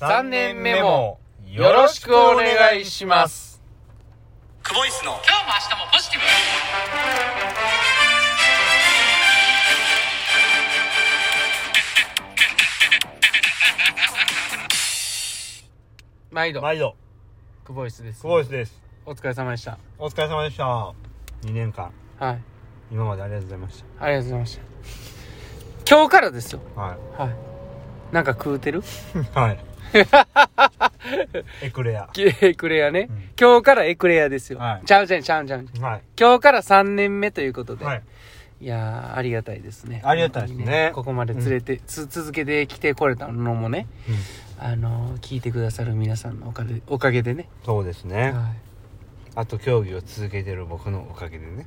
3年目もよろしくお願いします。クボイスの今日も明日もポジティブ毎度、毎度クボイスです。クボイスですお疲れ様でした。お疲れ様でした2年間はい。今までありがとうございましありがとうございました。今日からですよ。たははい。なんか食うてる？い はい エクレア。エクレアね、うん。今日からエクレアですよ。はい。ちゃうちゃうちゃうちゃう。はい。今日から3年目ということで。はい。いやー、ありがたいですね。ありがたいですね。ここまで連れて、つ続けてきてこれたのもね、あのー聞いてくださる皆さんのおかげおかげでね。そうですね。はあと競技を続けてる僕のおかげでね。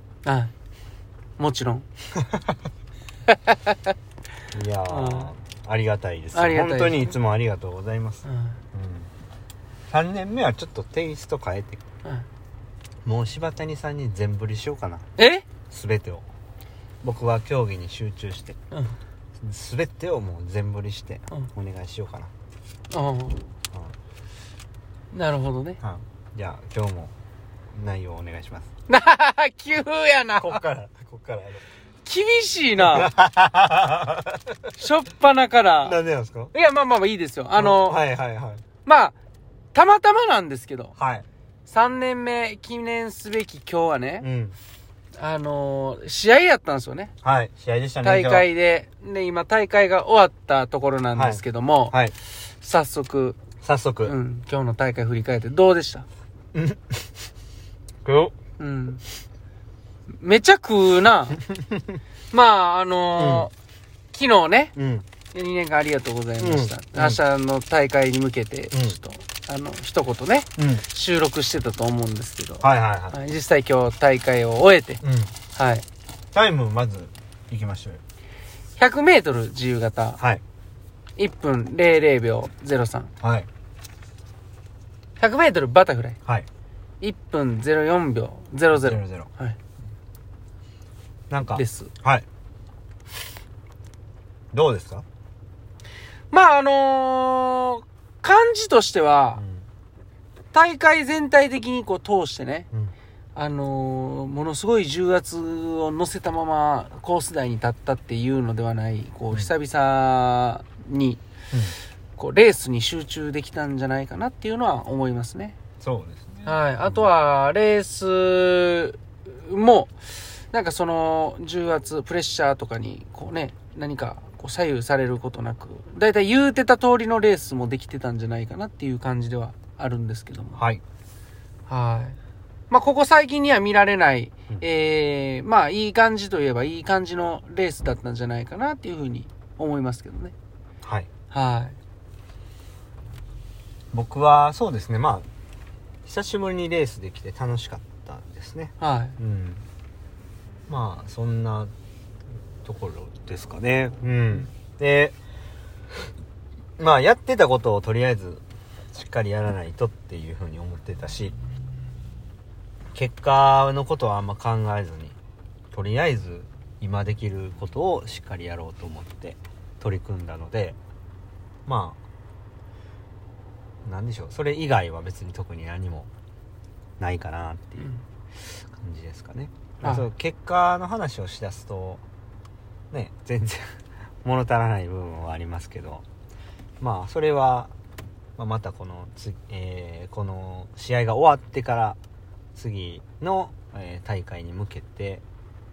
もちろん。いやーありがたいですありがたいです。本当にいつもありがとうございます、うん。うん、3年目はちょっとテイスト変えてうん。もう柴谷さんに全振りしようかな。え？全てを。僕は競技に集中してうん。全てをもう全振りしてうお願いしようかな、ああ。なるほどね。はい。じゃあ今日も内容お願いします。急やな。こっからこっから厳しいな。しょっぱなから。なんでなんですか？いや、まあまあまあいいですよ。あの、はいはいはいまあ、たまたまなんですけど、はい3年目記念すべき今日はね、うんあのー試合やったんですよね。はい試合でしたね大会で。で、今大会が終わったところなんですけども、今日はい早速、早速、うん、今日の大会振り返ってどうでした？今日うん。めちゃ食うな。まあ、あのー昨日ね、うん。2年間ありがとうございました。うん。明日の大会に向けて、ちうん。ょっと、あの、一言ね、うん。収録してたと思うんですけど、はいはいはい、はい実際今日大会を終えて、うん。はい。タイムまず行きましょうよ。100メートル自由形、はい。1分00秒03。はい。100メートルバタフライ、はい。1分04秒00。ゼロゼロ。はい。なんか。です。はい。どうですか？まあ、あのー感じとしては、大会全体的にこう通してね、うん。あのーものすごい重圧を乗せたままコース台に立ったっていうのではない、こううん。久々に、こうレースに集中できたんじゃないかなっていうのは思いますね。そうですね。はい。あとは、レースも、なんかその重圧、プレッシャーとかに、こうね、何かこう左右されることなく、だいたい言うてた通りのレースもできてたんじゃないかなっていう感じではあるんですけども。はいはい。まあ、ここ最近には見られない、うんえー、まあ、いい感じといえばいい感じのレースだったんじゃないかなっていうふうに思いますけどね。はいは僕はそうですねまあ久しぶりにレースできて楽しかったですねい。はい。うんまあそんなところですかね。うん。でまあやってたことをとりあえずしっかりやらないとっていうふうに思ってたし結果のことはあんま考えずにとりあえず今できることをしっかりやろうと思って取り組んだのでまあなんでしょう。それ以外は別に特に何もないかなっていううん。感じですかね、そう結果の話をしだすとね全然 物足らない部分はありますけど。まあそれは、まあ、またこのつ、えーこの試合が終わってから次の、えー大会に向けて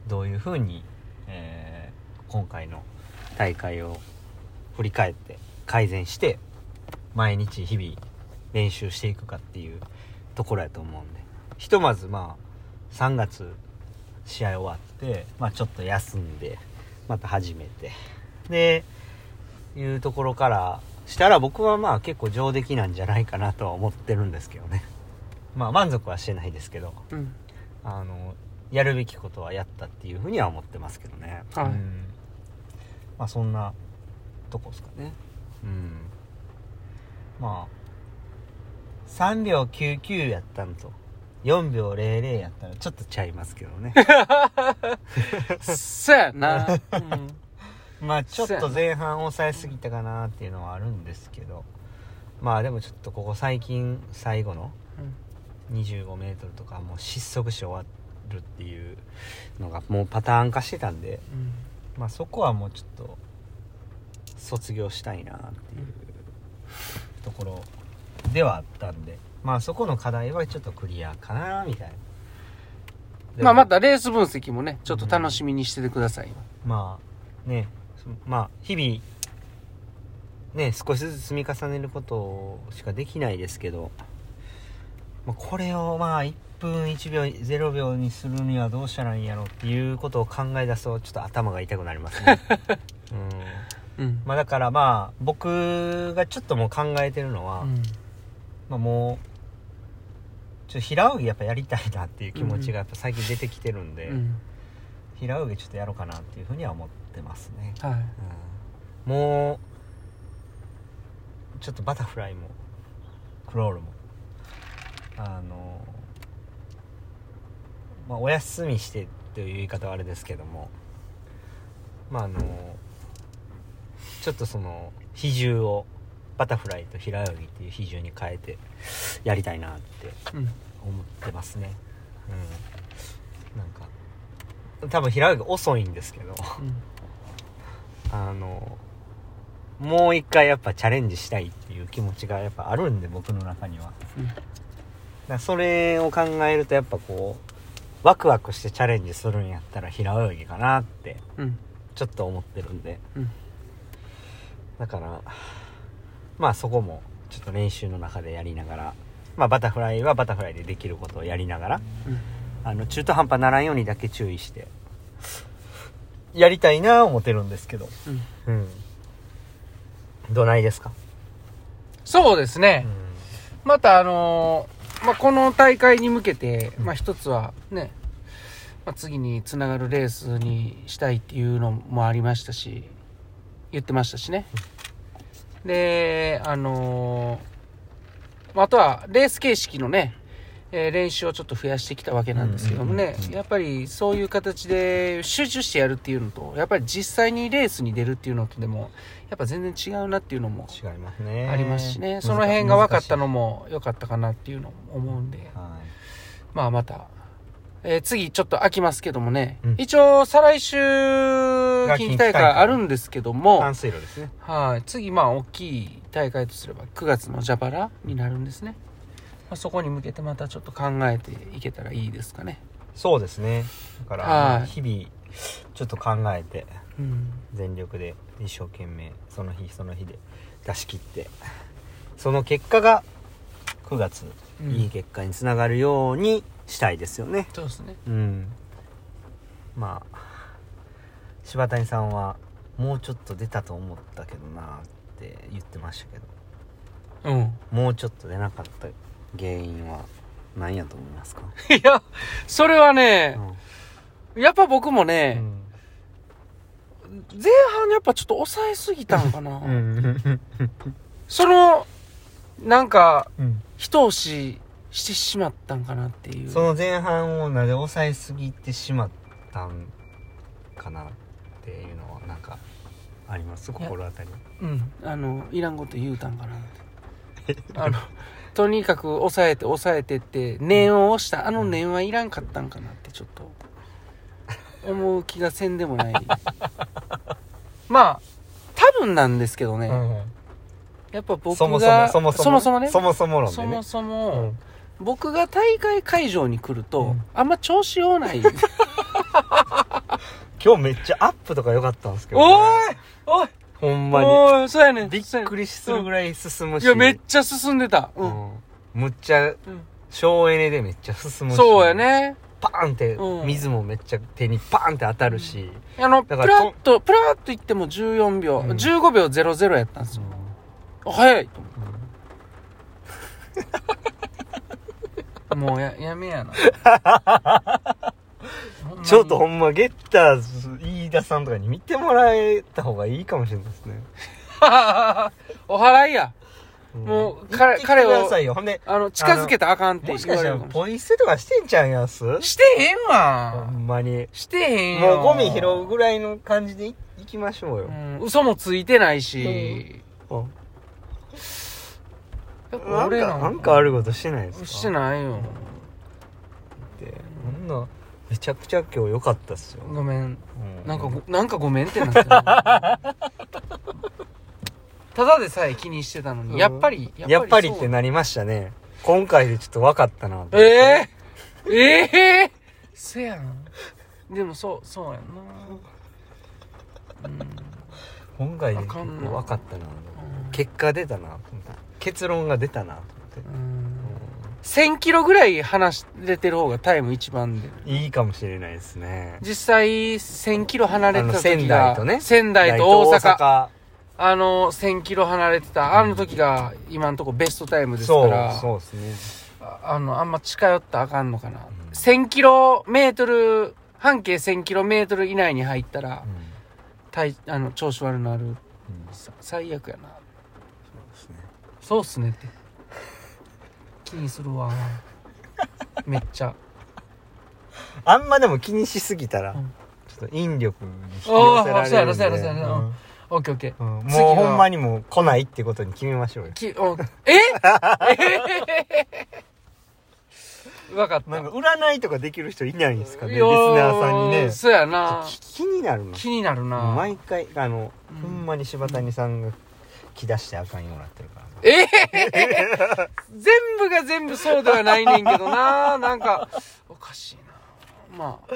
どういうふうに、えー今回の大会を振り返って改善して毎日日々練習していくかっていうところやと思うんで。ひとまずまあ3月試合終わって、まあ、ちょっと休んでまた始めて。でいうところからしたら僕はまあ結構上出来なんじゃないかなとは思ってるんですけどね。まあ満足はしてないですけどうん。あのやるべきことはやったっていうふうには思ってますけどね、はい。うん。まあそんなとこですかね。うん。まあ3秒99やったのと4秒00やったらちょっとちゃいますけどね。そやな。うん。まあちょっと前半抑えすぎたかなっていうのはあるんですけど。まあでもちょっとここ最近最後の 25m とかもう失速して終わるっていうのがもうパターン化してたんでうん。まあそこはもうちょっと卒業したいなっていうところではあったんでまあそこの課題はちょっとクリアかなみたいな。でまあまたレース分析もねちょっと楽しみにしててください。よまあねそまあ日々ね少しずつ積み重ねることしかできないですけど、まあ、これをまあ1分1秒0秒にするにはどうしたらいいんやろっていうことを考え出すとちょっと頭が痛くなりますね。うん。うん。まあだからまあ僕がちょっともう考えてるのは、うん。まあもうちょっと平泳ぎやっぱやりたいなっていう気持ちがやっぱ最近出てきてるんで、うん。平泳ぎちょっとやろうかなっていうふうには思ってますね、はい。うん。もうちょっとバタフライもクロールも。あのまあお休みしてという言い方はあれですけども。まああのちょっとその比重をバタフライと平泳ぎっていう比重に変えてやりたいなってうん。思ってますね。うん。なんか多分平泳ぎ遅いんですけど あのもう一回やっぱチャレンジしたいっていう気持ちがやっぱあるんで僕の中には。うん。らそれを考えるとやっぱこうワクワクしてチャレンジするんやったら平泳ぎかなってうん。ちょっと思ってるんで。うん。だからまあそこもちょっと練習の中でやりながらまあバタフライはバタフライでできることをやりながらうん。あの中途半端ならんようにだけ注意してやりたいな思ってるんですけど。うん。うん。どないですか？そうですね、またあのーまあ、この大会に向けて、まあ、一つはね、まあ、次につながるレースにしたいっていうのもありましたし言ってましたしねであのーまああとはレース形式のね、えー練習をちょっと増やしてきたわけなんですけどもねやっぱりそういう形で集中してやるっていうのとやっぱり実際にレースに出るっていうのとでもやっぱ全然違うなっていうのも違いますね。ありますしね、難その辺が分かったのも良かったかなっていうのも思うんで。い、はまあまた、えー次ちょっと空きますけどもね、うん。一応再来週が近畿大会あるんですけどいも、ね。はい、次まあ大きい大会とすれば9月のジャパラになるんですね。まあ、そこに向けてまたちょっと考えていけたらいいですかね。そうですね。だから、日々ちょっと考えてうん。全力で一生懸命その日その日で出し切ってその結果が9月、うん。いい結果につながるようにしたいですよね。そうですね。うん。まあ柴谷さんはもうちょっと出たと思ったけどなって言ってましたけど。うん。もうちょっと出なかった原因は何やと思いますか、いや、それはねう、ん。やっぱ僕もね、うん。前半やっぱちょっと抑えすぎたんかな。うん。その、なんか、うん。一押ししてしまったんかなっていう。その前半をなぜ抑えすぎてしまったんかなっていうのはなんかあります？心当たり。うん。あの、いらんこと言うたんかなって。あの、とにかく抑えて抑えてって、念を押した、あの念はいらんかったんかなってちょっと、思う気がせんでもない。まあ、多分なんですけどね、やっぱ僕が、そもそもそもそも。そもそもね、そもそも論でそねもそも、うん僕が大会会場に来ると、うん。あんま調子ようない。今日めっちゃアップとか良かったんですけど、おいおい。ほんまに。おいそうやねん。びっくりするぐらい進むし。いや、めっちゃ進んでた。う。うん。んむっちゃうん。省エネでめっちゃ進むし。そうやね。パーンってうん。水もめっちゃ手にパーンって当たるし、あの、プラだからッと、プラッといっても14秒、うん。15秒00やったんですよ。あ早いと思って。もうや、やめやな。ちょっとほんまゲッターズ飯田さんとかに見てもらえた方がいいかもしれないですね、お払いや。んもう言彼ってきてくださいよほんであの、近づけたらあかんってもしかしたらかもしポイ捨てとかしてんちゃうんやす？してへんほわ。んまにしてへんよ。もうゴミ拾うぐらいの感じでいいきましょうよう、ん、嘘もついてないし、うん俺なんかなんか悪いことしてないですか？してないよ。ってこんなめちゃくちゃ今日良かったっすよ、ごめん。うん。なんかごなんかごめんってなってる ただでさえ気にしてたのに、うん。やっぱりやっぱりってなりましたね。今回でちょっと分かったなとええええせやん。でもそうそうやんな。今回で分かったな。うん。結果出たな結論が出たなと思って。うん。1000キロぐらい離れてる方がタイム一番で。いいかもしれないですね。実際1000キロ離れてた時仙台とね仙台と大阪。大あの1000キロ離れてたあの時が今のとこベストタイムですかそうらそうですね。ああのあんま近寄ったらあかんのかな、ん。1000キロメートル半径1000キロメートル以内に入ったら、体あの調子悪なる。うん。さ最悪やなそうっすねって。気にするわ。めっちゃ。あんまでも気にしすぎたら、うん。ちょっと引力に引き寄せられるんで。あーそうやろそうやろそうやろうん。オッケーオッケー。うん。次はもうほんまにもう来ないってことに決めましょうよ。きおえ？え分かった。なんか占いとかできる人いないんですかねリスナーさんにね。そうやな。き気になるの。気になるな。毎回あの、うん。ほんまに柴谷さんが来だしてあかんようになってるからなええ全部が全部そうではないねんけどな。なんかおかしいな。まあ。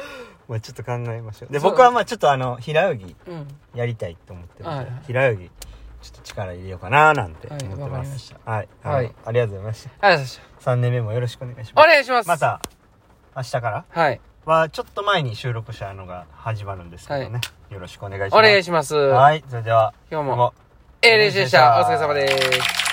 まあちょっと考えましょう。で僕はまあちょっとあの平泳ぎうん。やりたいと思ってるんで、はいはい。平泳ぎちょっと力入れようかななんて思はいってます。はい、はい。ありがとうございましありがとうございました。3年目もよろしくお願いしおます。願いします。また明日からはい。はちょっと前に収録したのが始まるんですけどね、よろしくお願いします。お願いします。はいそれでは今日も。A 練習でした。お疲れ様です